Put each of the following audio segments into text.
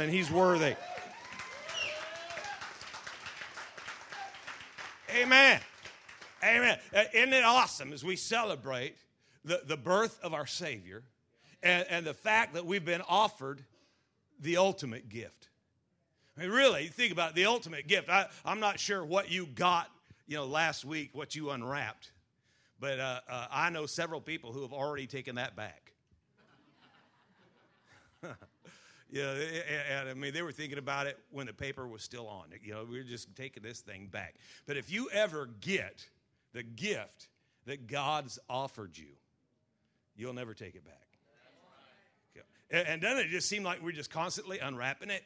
and he's worthy. Amen. Amen. Uh, isn't it awesome as we celebrate the, the birth of our Savior and, and the fact that we've been offered the ultimate gift? I mean, really, think about it, the ultimate gift. I, I'm not sure what you got, you know, last week, what you unwrapped, but uh, uh, I know several people who have already taken that back. Yeah, and I mean, they were thinking about it when the paper was still on. You know, we were just taking this thing back. But if you ever get the gift that God's offered you, you'll never take it back. And doesn't it just seem like we're just constantly unwrapping it?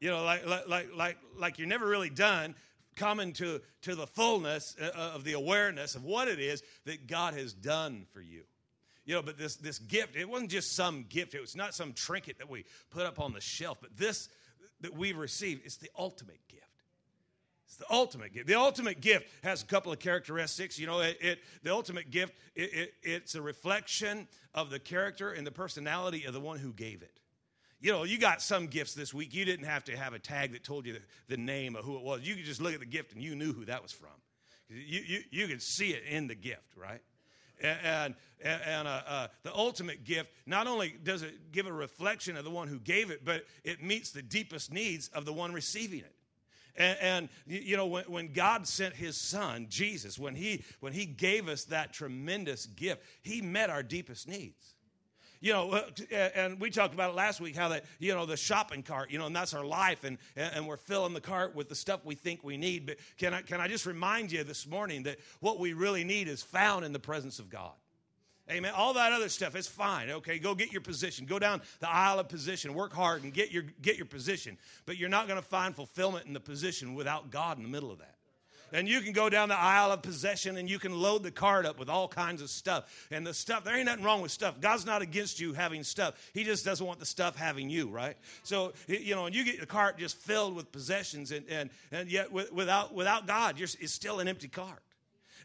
You know, like like like like you're never really done coming to to the fullness uh, of the awareness of what it is that God has done for you. You know, but this, this gift, it wasn't just some gift. It was not some trinket that we put up on the shelf, but this that we've received, it's the ultimate gift. It's the ultimate gift. The ultimate gift has a couple of characteristics. You know, it, it the ultimate gift, it, it, it's a reflection of the character and the personality of the one who gave it. You know, you got some gifts this week. You didn't have to have a tag that told you the, the name of who it was. You could just look at the gift and you knew who that was from. You, you, you could see it in the gift, right? And, and, and uh, uh, the ultimate gift not only does it give a reflection of the one who gave it but it meets the deepest needs of the one receiving it. And, and you know when, when god sent his son jesus when he when he gave us that tremendous gift he met our deepest needs you know, uh, and we talked about it last week how that, you know, the shopping cart, you know, and that's our life, and, and we're filling the cart with the stuff we think we need. But can I, can I just remind you this morning that what we really need is found in the presence of God? Amen. All that other stuff is fine. Okay, go get your position. Go down the aisle of position. Work hard and get your get your position. But you're not going to find fulfillment in the position without God in the middle of that and you can go down the aisle of possession and you can load the cart up with all kinds of stuff. And the stuff, there ain't nothing wrong with stuff. God's not against you having stuff. He just doesn't want the stuff having you, right? So, you know, and you get the cart just filled with possessions, and, and, and yet without, without God, it's still an empty cart.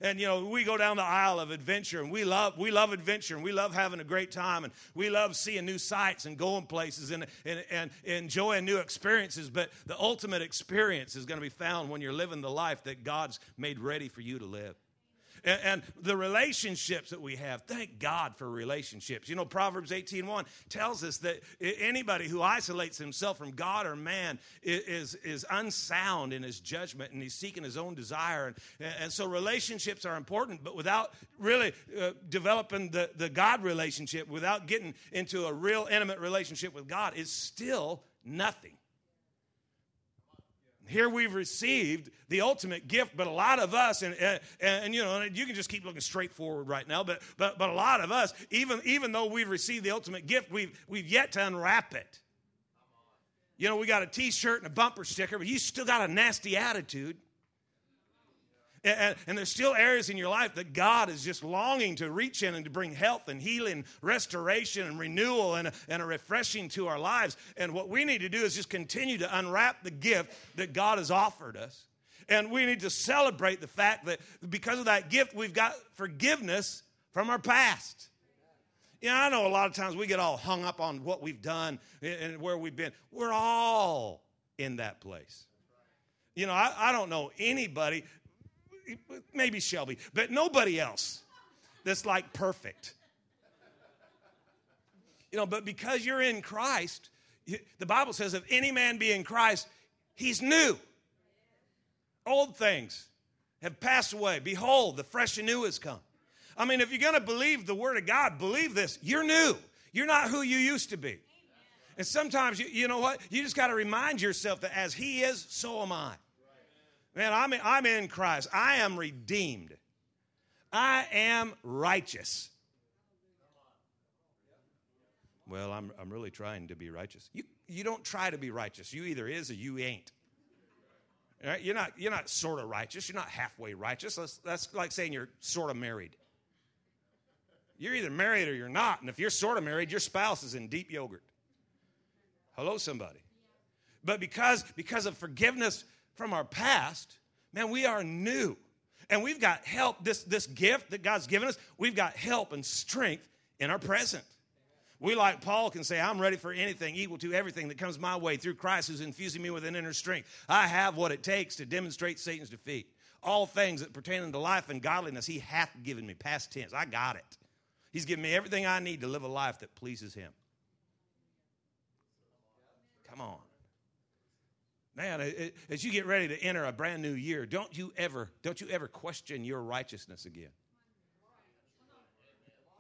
And you know, we go down the aisle of adventure and we love we love adventure and we love having a great time and we love seeing new sights and going places and, and, and enjoying new experiences. But the ultimate experience is going to be found when you're living the life that God's made ready for you to live and, and the relationships that we have. Thank God for relationships. You know, Proverbs 18.1 tells us that anybody who isolates himself from God or man is, is unsound in his judgment and he's seeking his own desire. And, and so relationships are important, but without really uh, developing the, the God relationship, without getting into a real intimate relationship with God, is still nothing. Here we've received the ultimate gift, but a lot of us, and, and, and, you know, you can just keep looking straight forward right now, but, but, but a lot of us, even, even though we've received the ultimate gift, we've, we've yet to unwrap it. You know, we got a t shirt and a bumper sticker, but you still got a nasty attitude. And, and, there's still areas in your life that God is just longing to reach in and to bring health and healing, restoration and renewal and a, and a refreshing to our lives. And what we need to do is just continue to unwrap the gift that God has offered us. And we need to celebrate the fact that because of that gift, we've got forgiveness from our past. You know, I know a lot of times we get all hung up on what we've done and where we've been. We're all in that place. You know, I, I don't know anybody maybe Shelby, but nobody else that's like perfect. You know, but because you're in Christ, the Bible says if any man be in Christ, he's new. Old things have passed away. Behold, the fresh and new has come. I mean, if you're going to believe the Word of God, believe this. You're new. You're not who you used to be. And sometimes, you, you know what? You just got to remind yourself that as He is, so am I. Man, I'm in, I'm in Christ. I am redeemed. I am righteous. Well, I'm, I'm really trying to be righteous. You, you don't try to be righteous. You either is or you ain't. Right? You're not, you're not sort of righteous. You're not halfway righteous. That's, that's like saying you're sort of married. You're either married or you're not. And if you're sort of married, your spouse is in deep yogurt. Hello, somebody. But because, because of forgiveness from our past, man, we are new. And we've got help, this, this gift that God's given us, we've got help and strength in our present. We, like Paul, can say, I'm ready for anything, equal to everything that comes my way through Christ who's infusing me with an inner strength. I have what it takes to demonstrate Satan's defeat. All things that pertain unto life and godliness, he hath given me. Past tense. I got it. He's given me everything I need to live a life that pleases him. Come on. Man, as you get ready to enter a brand new year, don't you ever, don't you ever question your righteousness again.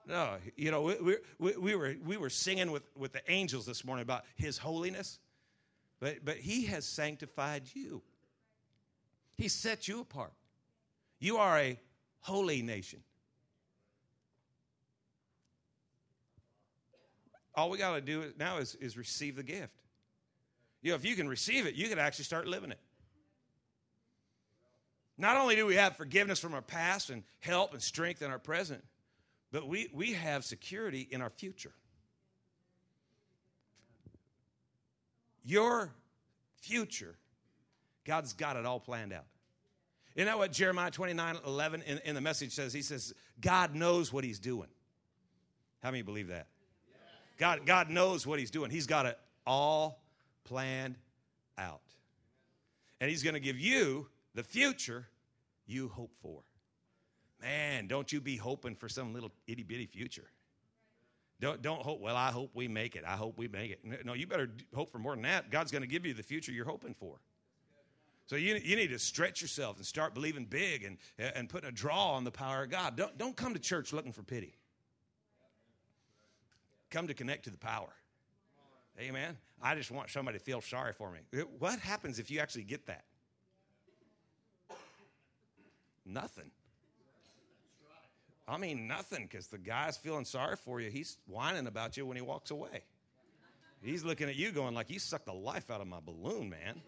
No, you know, we, we, we, were, we were singing with, with the angels this morning about his holiness, but, but he has sanctified you. He set you apart. You are a holy nation. All we got to do now is, is receive the gift. You know, if you can receive it, you can actually start living it. Not only do we have forgiveness from our past and help and strength in our present, but we, we have security in our future. Your future, God's got it all planned out. Isn't that what Jeremiah 29 11 in, in the message says? He says, God knows what he's doing. How many believe that? God, God knows what he's doing. He's got it all planned out. And he's going to give you the future you hope for. Man, don't you be hoping for some little itty bitty future. Don't, don't hope, well, I hope we make it. I hope we make it. No, you better hope for more than that. God's going to give you the future you're hoping for. So you, you need to stretch yourself and start believing big and, and putting a draw on the power of God. Don't, don't come to church looking for pity. Come to connect to the power. Amen. I just want somebody to feel sorry for me. What happens if you actually get that? Nothing. I mean, nothing, because the guy's feeling sorry for you. He's whining about you when he walks away. He's looking at you going like, you sucked the life out of my balloon, man.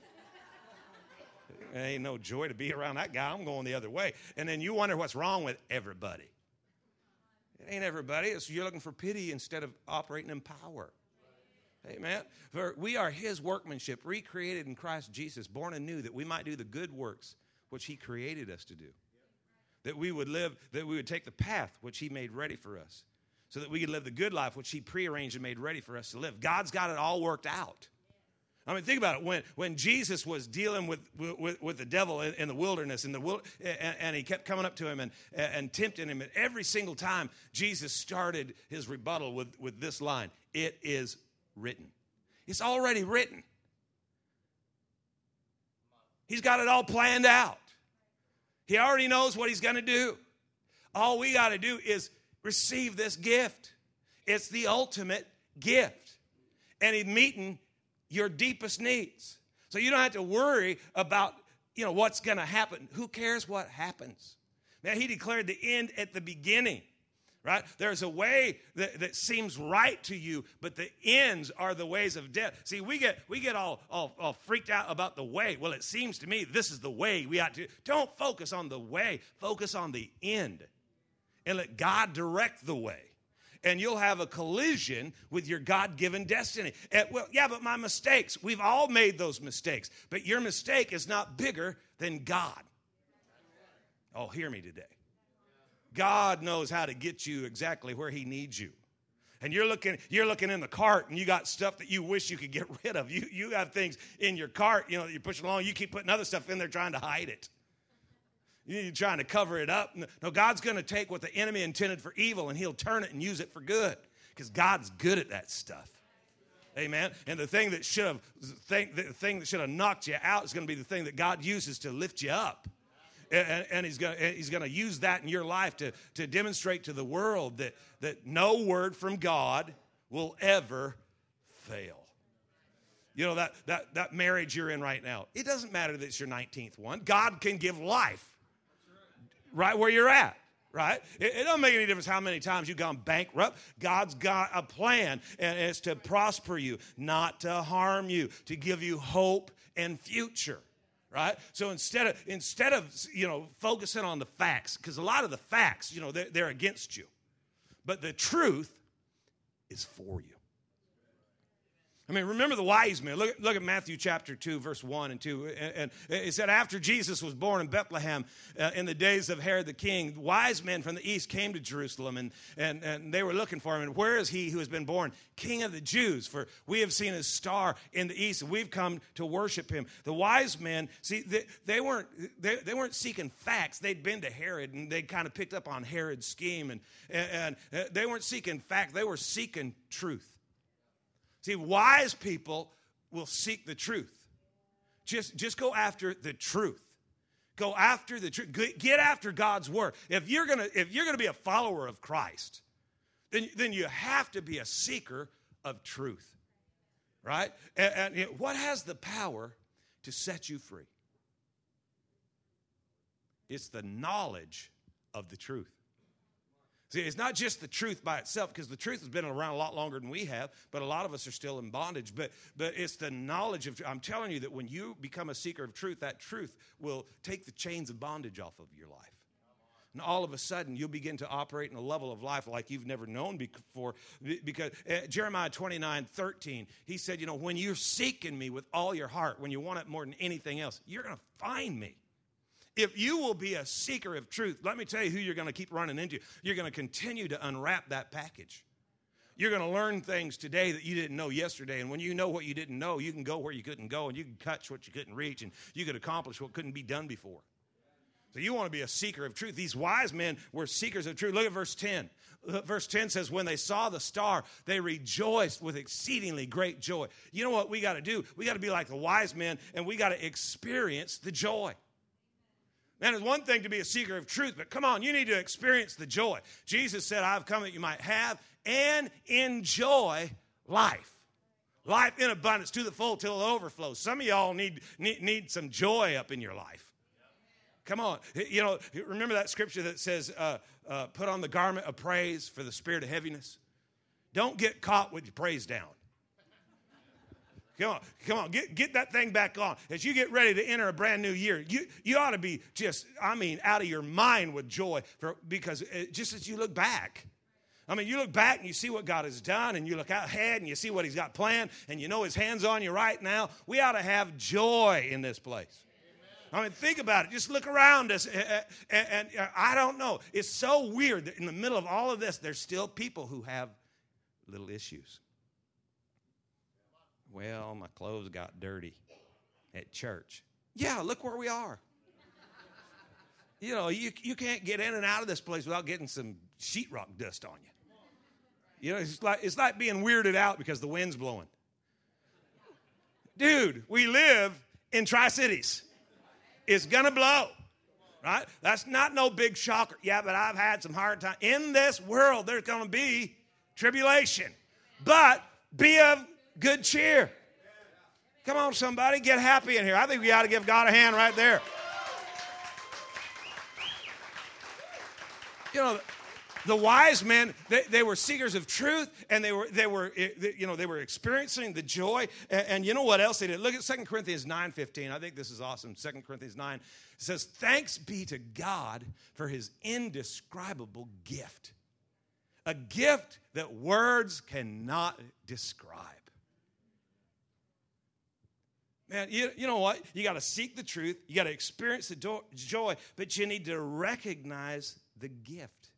Ain't no joy to be around that guy. I'm going the other way. And then you wonder what's wrong with everybody. It ain't everybody. It's you're looking for pity instead of operating in power. Amen. For we are his workmanship, recreated in Christ Jesus, born anew, that we might do the good works which he created us to do that we would live, that we would take the path which He made ready for us, so that we could live the good life which He prearranged and made ready for us to live. God's got it all worked out. I mean, think about it. When, when Jesus was dealing with, with, with the devil in, in, the wilderness, in the and, and, he kept coming up to him and, and tempting him, and every single time Jesus started his rebuttal with, with this line It is written. It's already written. He's got it all planned out. He already knows what he's going to do. All we got to do is receive this gift. It's the ultimate gift. And he's meeting your deepest needs. So you don't have to worry about, you know, what's going to happen. Who cares what happens? Man, he declared the end at the beginning right? There's a way that, that seems right to you, but the ends are the ways of death. See, we get we get all, all, all freaked out about the way. Well, it seems to me this is the way we ought to. Don't focus on the way, focus on the end. And let God direct the way. And you'll have a collision with your God given destiny. And, well, yeah, but my mistakes, we've all made those mistakes. But your mistake is not bigger than God. Oh, hear me today. God knows how to get you exactly where He needs you. And you're looking, you're looking in the cart and you got stuff that you wish you could get rid of. You, you have things in your cart, you know, you're pushing along, you keep putting other stuff in there trying to hide it. You're trying to cover it up. No, God's going to take what the enemy intended for evil and he'll turn it and use it for good because God's good at that stuff. Amen. And the thing that should have the thing that should have knocked you out is going to be the thing that God uses to lift you up and, and he's going he's to use that in your life to, to demonstrate to the world that, that no word from God will ever fail. You know, that, that, that marriage you're in right now, it doesn't matter that it's your 19th one. God can give life right where you're at right? It, it, doesn't make any difference how many times you've gone bankrupt. God's got a plan, and it's to prosper you, not to harm you, to give you hope and future right? So instead of instead of you know focusing on the facts because a lot of the facts you know they're, they're against you. But the truth is for you I mean, remember the wise men. Look, look at Matthew chapter 2, verse 1 and 2. And, and it said, After Jesus was born in Bethlehem uh, in the days of Herod the king, wise men from the east came to Jerusalem and, and, and they were looking for him. And where is he who has been born? King of the Jews. For we have seen his star in the east and we've come to worship him. The wise men, see, they, they, weren't, they, they weren't seeking facts. They'd been to Herod and they'd kind of picked up on Herod's scheme. And, and, and uh, they weren't seeking facts, they were seeking truth. See, wise people will seek the truth. Just, just go after the truth. Go after the truth. Get after God's word. If you're gonna, if you're gonna be a follower of Christ, then, then you have to be a seeker of truth. Right? And, and what has the power to set you free? It's the knowledge of the truth. See, it's not just the truth by itself, because the truth has been around a lot longer than we have, but a lot of us are still in bondage. But, but it's the knowledge of, I'm telling you that when you become a seeker of truth, that truth will take the chains of bondage off of your life. And all of a sudden, you'll begin to operate in a level of life like you've never known before. Because uh, Jeremiah 29 13, he said, You know, when you're seeking me with all your heart, when you want it more than anything else, you're going to find me if you will be a seeker of truth, let me tell you who you're going to keep running into. You're going to continue to unwrap that package. You're going to learn things today that you didn't know yesterday. And when you know what you didn't know, you can go where you couldn't go and you can touch what you couldn't reach and you could accomplish what couldn't be done before. So you want to be a seeker of truth. These wise men were seekers of truth. Look at verse 10. Verse 10 says, When they saw the star, they rejoiced with exceedingly great joy. You know what we got to do? We got to be like the wise men and we got to experience the joy. Man, it's one thing to be a seeker of truth, but come on, you need to experience the joy. Jesus said, I've come that you might have and enjoy life. Life in abundance to the full till it overflows. Some of y'all need, need, need some joy up in your life. Come on. You know, remember that scripture that says, uh, uh, put on the garment of praise for the spirit of heaviness? Don't get caught with your praise down. Come on, come on, get, get that thing back on. As you get ready to enter a brand new year, you, you ought to be just, I mean, out of your mind with joy for, because it, just as you look back, I mean, you look back and you see what God has done, and you look ahead and you see what He's got planned, and you know His hand's on you right now. We ought to have joy in this place. I mean, think about it. Just look around us. And, and, and, I don't know. It's so weird that in the middle of all of this, there's still people who have little issues. Well, my clothes got dirty at church. Yeah, look where we are. You know, you, you can't get in and out of this place without getting some sheetrock dust on you. You know, it's like, it's like being weirded out because the wind's blowing. Dude, we live in Tri Cities. It's gonna blow, right? That's not no big shocker. Yeah, but I've had some hard time. In this world, there's gonna be tribulation. But be of good cheer. Come on, somebody, get happy in here. I think we ought to give God a hand right there. You know, the wise men they, they, were seekers of truth and they were they were eh, you know they were experiencing the joy and, and, you know what else they did look at 2 corinthians 9 15 i think this is awesome 2 corinthians 9 says thanks be to god for his indescribable gift a gift that words cannot describe Man, you, you know what? You got to seek the truth. You got to experience the do- joy, but you need to recognize the gift.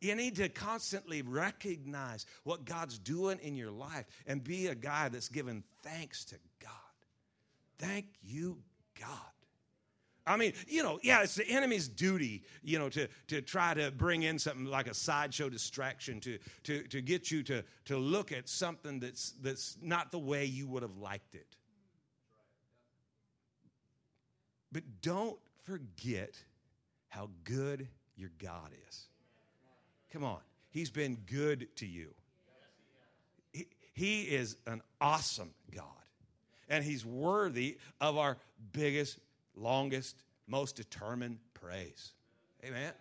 You need to constantly recognize what God's doing in your life and be a guy that's giving thanks to God. Thank you, God. I mean, you know, yeah, it's the enemy's duty, you know, to, to try to bring in something like a sideshow distraction to, to, to get you to, to look at something that's, that's not the way you would have liked it. But don't forget how good your God is. Come on. He's been good to you. He, he is an awesome God. And He's worthy of our biggest, longest, most determined praise. Amen.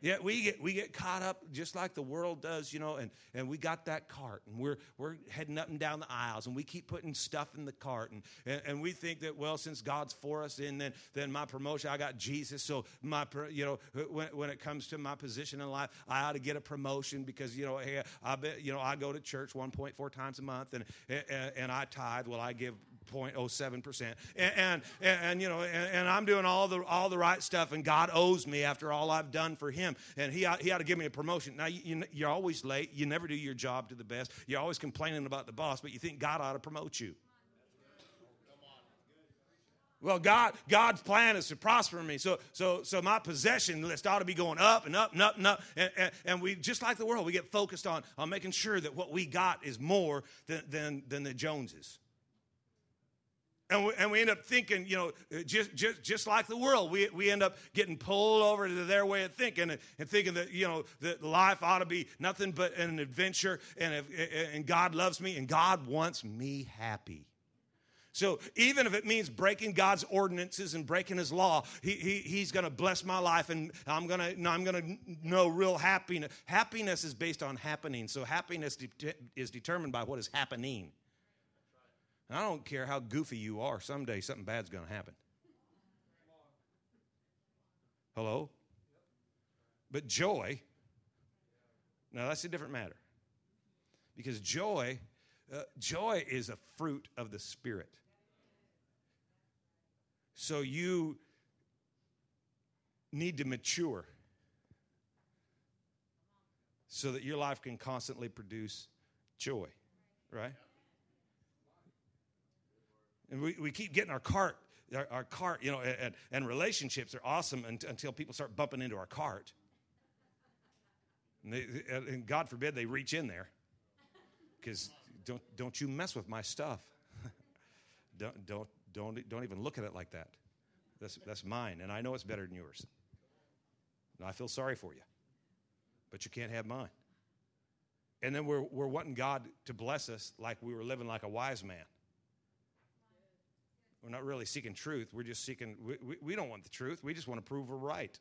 Yeah, we get we get caught up just like the world does, you know, and, and we got that cart and we're we're heading up and down the aisles and we keep putting stuff in the cart and, and, and we think that well since God's for us and then then my promotion I got Jesus so my you know when, when it comes to my position in life I ought to get a promotion because you know hey I bet you know I go to church 1.4 times a month and and, and I tithe. Well I give 0.07%. And, and, and, you know, and, and, I'm doing all the, all the right stuff, and God owes me after all I've done for Him. And He, he ought to give me a promotion. Now, you, you're always late. You never do your job to the best. You're always complaining about the boss, but you think God ought to promote you. Well, God, God's plan is to prosper me. So, so, so my possession list ought to be going up and up and up and up. And, and, and, we, just like the world, we get focused on, on making sure that what we got is more than, than, than the Joneses. And we, and we end up thinking, you know, uh, just, just, just like the world, we, we end up getting pulled over to their way of thinking and, and thinking that, you know, that life ought to be nothing but an adventure and, if, and God loves me and God wants me happy. So even if it means breaking God's ordinances and breaking His law, he, he, He's going to bless my life, and I'm going to I'm going to know real happiness. Happiness is based on happening. So happiness de- is determined by what is happening. I don't care how goofy you are, someday something bad's going to happen. Hello? But joy, now that's a different matter. Because joy, uh, joy is a fruit of the Spirit. So you need to mature so that your life can constantly produce joy, right? And we, we keep getting our cart, our, our cart, you know, and, and relationships are awesome until people start bumping into our cart. And, they, and God forbid they reach in there because don't, don't you mess with my stuff. don't, don't, don't, don't even look at it like that. That's, that's mine, and I know it's better than yours. And I feel sorry for you, but you can't have mine. And then we're, we're wanting God to bless us like we were living like a wise man. We're not really seeking truth. We're just seeking, we, we, we don't want the truth. We just want to prove we're right.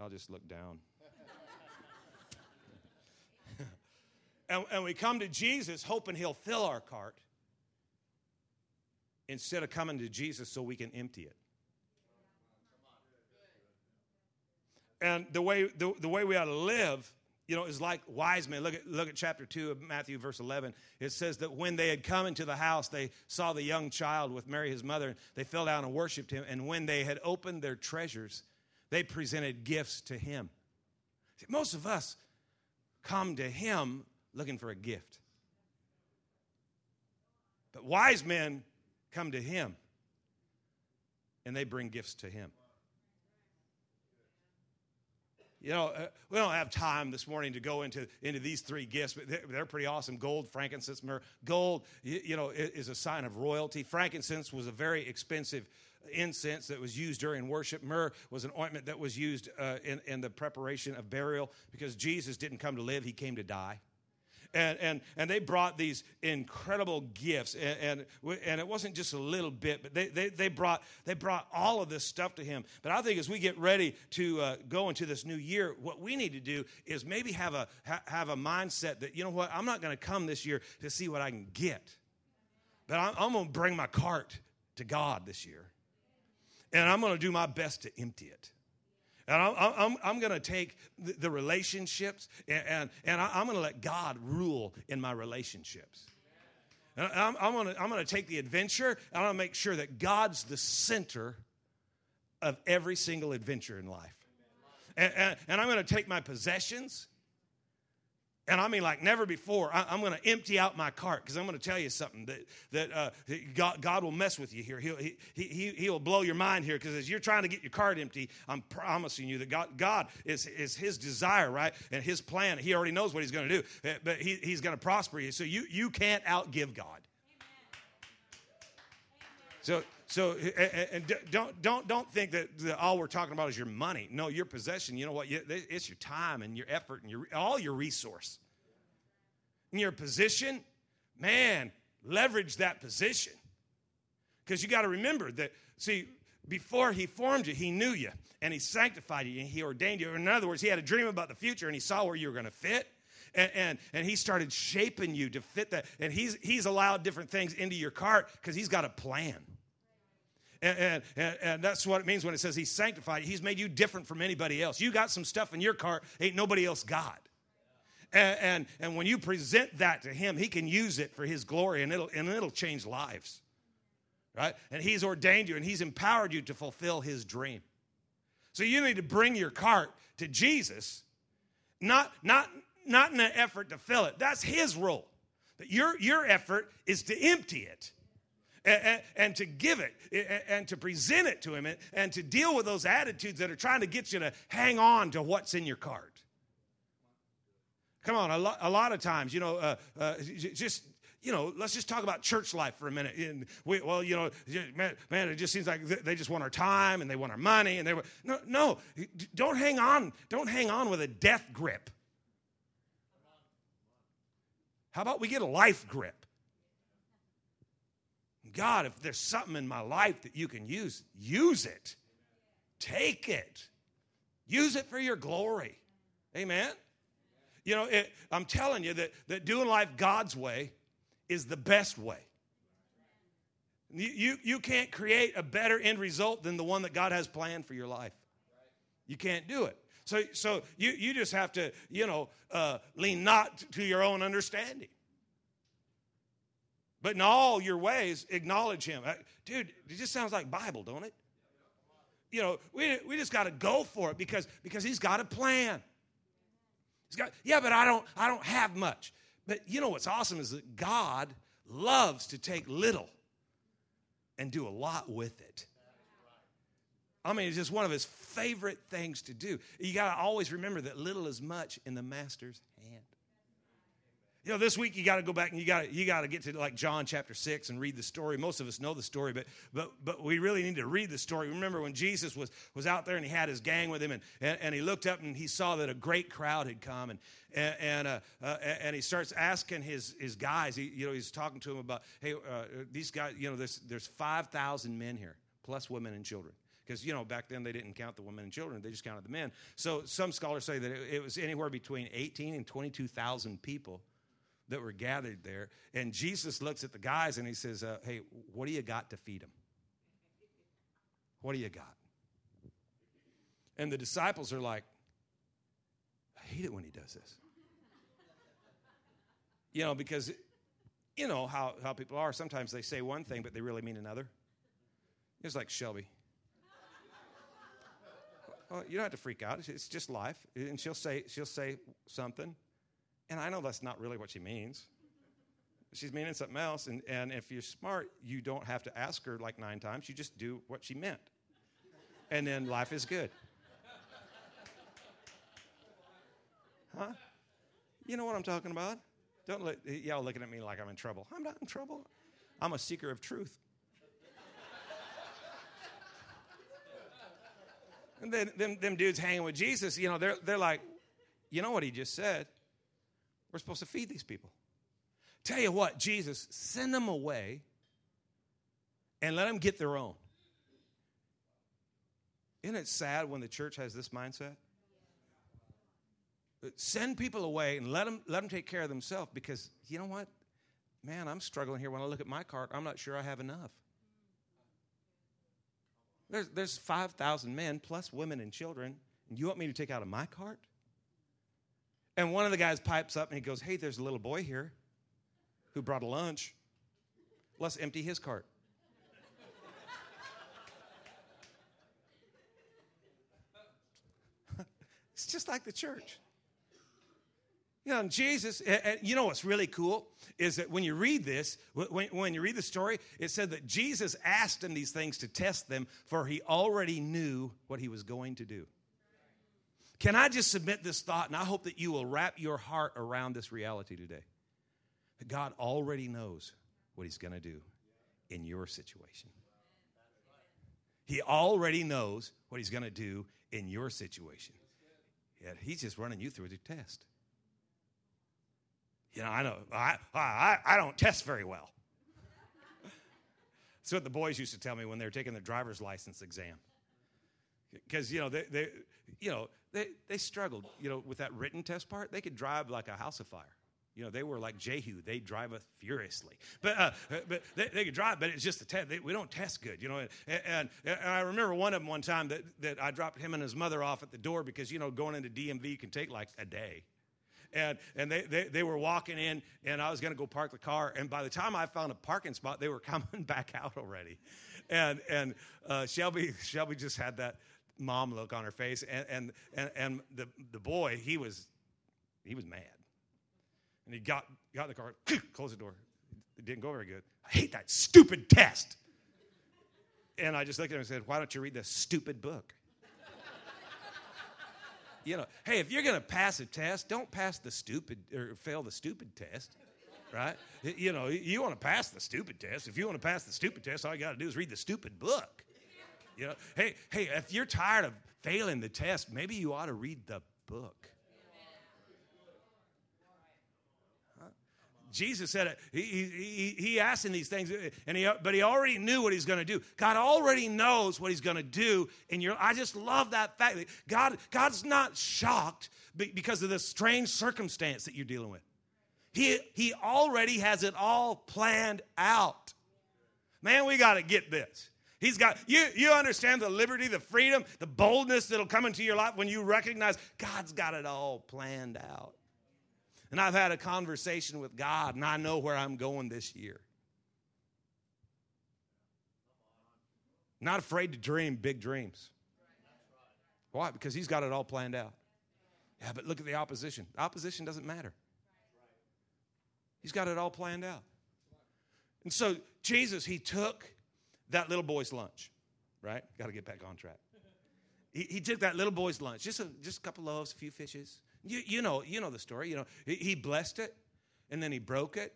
I'll just look down. and, and we come to Jesus hoping he'll fill our cart instead of coming to Jesus so we can empty it. And the way, the, the way we ought to live you know, is like wise men. Look at, look at chapter 2 of Matthew, verse 11. It says that when they had come into the house, they saw the young child with Mary, his mother. They fell down and worshiped him. And when they had opened their treasures, they presented gifts to him. See, most of us come to him looking for a gift. But wise men come to him and they bring gifts to him. You know, uh, we don't have time this morning to go into, into these three gifts, but they're, they're pretty awesome. Gold, frankincense, myrrh. Gold, you, you, know, is a sign of royalty. Frankincense was a very expensive incense that was used during worship. Myrrh was an ointment that was used uh, in, in the preparation of burial because Jesus didn't come to live, he came to die and, and, and they brought these incredible gifts. And, and, and it wasn't just a little bit, but they, they, they, brought, they brought all of this stuff to him. But I think as we get ready to uh, go into this new year, what we need to do is maybe have a, ha, have a mindset that, you know what, I'm not going to come this year to see what I can get, but I'm, I'm going to bring my cart to God this year. And I'm going to do my best to empty it. And I'm, I'm, I'm going to take the, relationships and, and, and I'm going to let God rule in my relationships. And I'm, I'm going to I'm gonna take the adventure and I'm going to make sure that God's the center of every single adventure in life. And, and, and I'm going to take my possessions and I mean, like never before, I, am going to empty out my cart because I'm going to tell you something that, that uh, God, God will mess with you here. He'll, he, he, he'll blow your mind here because as you're trying to get your cart empty, I'm promising you that God, God is, is His desire, right? And His plan. He already knows what He's going to do, eh, but he, He's going to prosper you. So you, you can't outgive God. So, so and don't don't don't think that all we're talking about is your money. No, your possession. You know what? It's your time and your effort and your all your resource. In your position, man, leverage that position. Because you got to remember that. See, before he formed you, he knew you and he sanctified you and he ordained you. In other words, he had a dream about the future and he saw where you were going to fit. And, and, and, he started shaping you to fit that. And he's, he's allowed different things into your cart because he's got a plan. And, and, and, that's what it means when it says he's sanctified. He's made you different from anybody else. You got some stuff in your cart ain't nobody else got. And, and, and when you present that to him, he can use it for his glory and it'll, and it'll change lives right? And He's ordained you and He's empowered you to fulfill His dream. So you need to bring your cart to Jesus, not, not, not in an effort to fill it. That's His role. But your, your effort is to empty it. And, to give it and to present it to him and, and, to deal with those attitudes that are trying to get you to hang on to what's in your cart. Come on, a lot, a lot of times, you know, uh, uh, just you know, let's just talk about church life for a minute. And we, well, you know, man, man, it just seems like they just want our time and they want our money and they no, no, don't hang on, don't hang on with a death grip. How about we get a life grip? God, if there's something in my life that you can use, use it. Take it. Use it for your glory. Amen. You know, it, I'm telling you that, that doing life God's way is the best way. You, you, you can't create a better end result than the one that God has planned for your life. You can't do it. So, so you, you just have to, you know, uh, lean not to your own understanding. But in all your ways, acknowledge Him. Uh, dude, it just sounds like Bible, don't it? You know, we, we just got to go for it because, because He's got a plan. He's got, yeah, but I don't, I don't have much. But you know what's awesome is that God loves to take little and do a lot with it. I mean, it's just one of his favorite things to do. You got to always remember that little is much in the master's hand. You know, this week you got to go back and you got you got to get to like John chapter six and read the story. Most of us know the story, but but but we really need to read the story. Remember when Jesus was was out there and he had his gang with him, and and, and he looked up and he saw that a great crowd had come, and and and, uh, uh, and he starts asking his his guys. He, you know, he's talking to them about, hey, uh, these guys, you know, there's there's five thousand men here, plus women and children because you know back then they didn't count the women and children they just counted the men so some scholars say that it, it was anywhere between 18 and 22000 people that were gathered there. And Jesus looks at the guys and he says, uh, Hey, what do you got to feed them? What do you got? And the disciples are like, I hate it when he does this. You know, because, you know how, how people are. Sometimes they say one thing, but they really mean another. It's like Shelby. Well, you don't have to freak out. It's just life. And she'll say, she'll say something, and I know that's not really what she means. She's meaning something else. And, and if you're smart, you don't have to ask her like nine times. You just do what she meant. And then life is good. Huh? You know what I'm talking about? Don't let y'all looking at me like I'm in trouble. I'm not in trouble. I'm a seeker of truth. and then them, them dudes hanging with Jesus, you know, they're, they're like, you know what he just said? We're supposed to feed these people. Tell you what, Jesus, send them away and let them get their own. Isn't it sad when the church has this mindset? Send people away and let them, let them take care of themselves because you know what? Man, I'm struggling here. When I look at my cart, I'm not sure I have enough. There's, there's 5,000 men plus women and children, and you want me to take out of my cart? And one of the guys pipes up and he goes, Hey, there's a little boy here who brought a lunch. Let's empty his cart. it's just like the church. You know, Jesus, and you know what's really cool is that when you read this, when, when you read the story, it said that Jesus asked him these things to test them, for he already knew what he was going to do. Can I just submit this thought? And I hope that you will wrap your heart around this reality today. That God already knows what He's going to do in your situation. He already knows what He's going to do in your situation. Yet He's just running you through the test. You know, I know I, I, I don't test very well. That's what the boys used to tell me when they were taking their driver's license exam. Because, you know, they, they, you know, they, they struggled, you know, with that written test part. They could drive like a house of fire. You know, they were like Jehu. They drive us furiously. But, uh, but they, they, could drive, but it's just a test. They, we don't test good, you know. And, and, and, I remember one of them one time that, that I dropped him and his mother off at the door because, you know, going into DMV can take like a day. And, and they, they, they were walking in, and I was going to go park the car. And by the time I found a parking spot, they were coming back out already. And, and uh, Shelby, Shelby just had that mom look on her face. And, and, and, and the, the boy, he was, he was mad. And he got, got in the car, closed the door. It didn't go very good. I hate that stupid test. And I just looked at him and said, Why don't you read this stupid book? you know, hey, if you're going to pass a test, don't pass the stupid or fail the stupid test, right? You know, you want to pass the stupid test. If you want to pass the stupid test, all you got to do is read the stupid book. You know, hey, hey, if you're tired of failing the test, maybe you ought to read the book. Jesus said it. He, he, he asked him these things, and he, but he already knew what he's going to do. God already knows what he's going to do. And you're, I just love that fact that God, God's not shocked because of the strange circumstance that you're dealing with. He, he already has it all planned out. Man, we got to get this. He's got, you, you understand the liberty, the freedom, the boldness that'll come into your life when you recognize God's got it all planned out. And I've had a conversation with God, and I know where I'm going this year. Not afraid to dream big dreams. Why? Because He's got it all planned out. Yeah, but look at the opposition. The opposition doesn't matter. He's got it all planned out. And so Jesus, He took that little boy's lunch, right? Got to get back on track. He, he took that little boy's lunch, just a, just a couple loaves, a few fishes, you, you, know, you know the story. You know, he blessed it and then he broke it.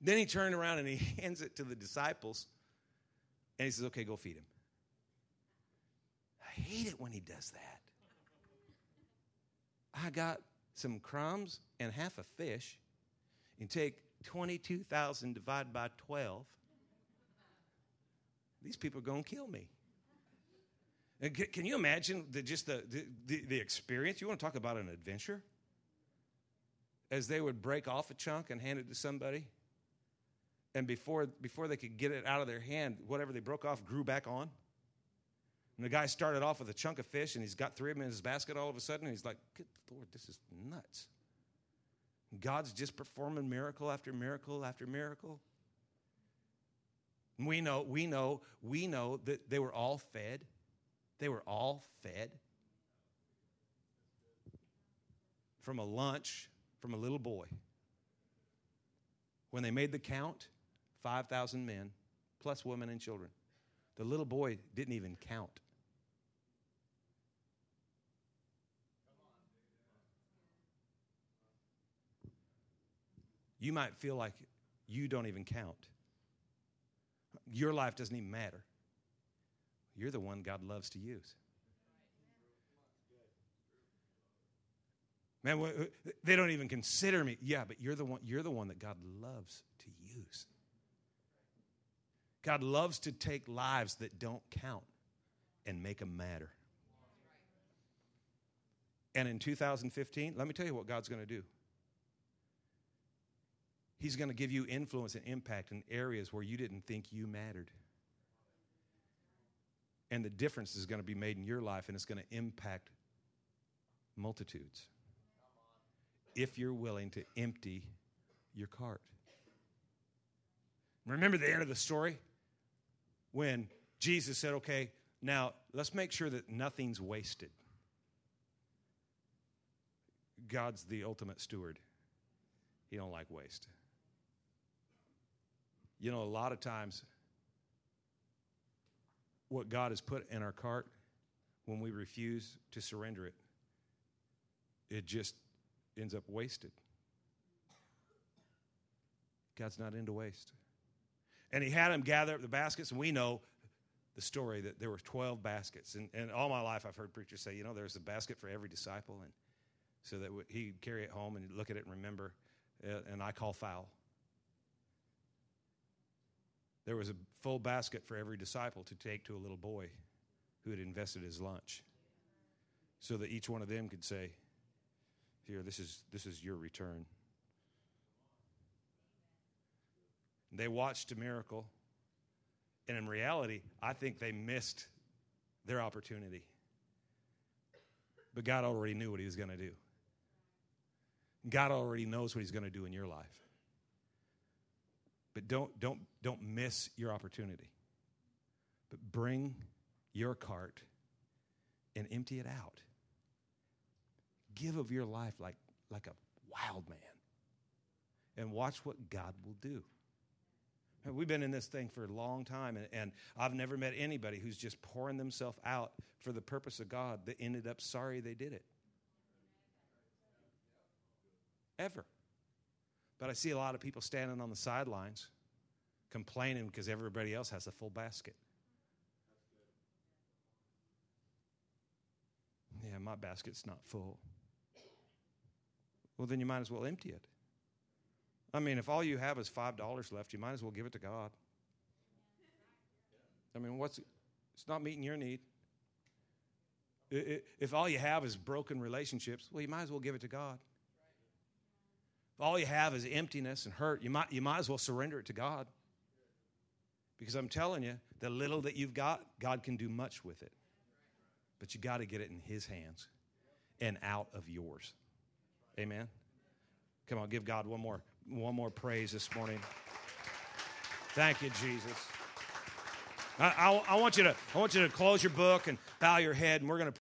Then he turned around and he hands it to the disciples and he says, Okay, go feed him. I hate it when he does that. I got some crumbs and half a fish and take 22,000 divided by 12. These people are going to kill me. Uh, can you imagine the, just the, the, the experience? You want to talk about an adventure? As they would break off a chunk and hand it to somebody, and before, before they could get it out of their hand, whatever they broke off grew back on. And the guy started off with a chunk of fish, and he's got three of them in his basket all of a sudden, and he's like, Good Lord, this is nuts. God's just performing miracle after miracle after miracle. We know, we know, we know that they were all fed. They were all fed from a lunch from a little boy. When they made the count, 5,000 men, plus women and children. The little boy didn't even count. You might feel like you don't even count. Your life doesn't even matter. You're the one God loves to use. Man, they don't even consider me. Yeah, but you're the one, you're the one that God loves to use. God loves to take lives that don't count and make them matter. And in 2015, let me tell you what God's going to do. He's going to give you influence and impact in areas where you didn't think you mattered. And the difference is going to be made in your life and it's going to impact multitudes if you're willing to empty your cart. Remember the end of the story? When Jesus said, okay, now let's make sure that nothing's wasted. God's the ultimate steward. He don't like waste. You know, a lot of times what God has put in our cart, when we refuse to surrender it, it just ends up wasted. God's not into waste. And he had them gather up the baskets, and we know the story that there were 12 baskets. And, and all my life, I've heard preachers say, you know, there's a basket for every disciple. And so that he'd carry it home and look at it and remember, uh, and I call foul. There was a full basket for every disciple to take to a little boy who had invested his lunch so that each one of them could say, Here, this is, this is your return. They watched a miracle, and in reality, I think they missed their opportunity. But God already knew what He was going to do. God already knows what He's going to do in your life. But don't, don't, don't miss your opportunity. But bring your cart and empty it out. Give of your life like, like a wild man. And watch what God will do. We've been in this thing for a long time, and, and, I've never met anybody who's just pouring themselves out for the purpose of God that ended up sorry they did it. Ever. But I see a lot of people standing on the sidelines complaining because everybody else has a full basket. Yeah, my basket's not full. Well, then you might as well empty it. I mean, if all you have is $5 left, you might as well give it to God. I mean, what's it's not meeting your need. If all you have is broken relationships, well, you might as well give it to God. If all you have is emptiness and hurt, you might, you might as well surrender it to God. Because I'm telling you, the little that you've got, God can do much with it. But you got to get it in His hands and out of yours. Amen. Come on, give God one more one more praise this morning. Thank you, Jesus. I, I, I, want you to I want you to close your book and bow your head, and we're going to.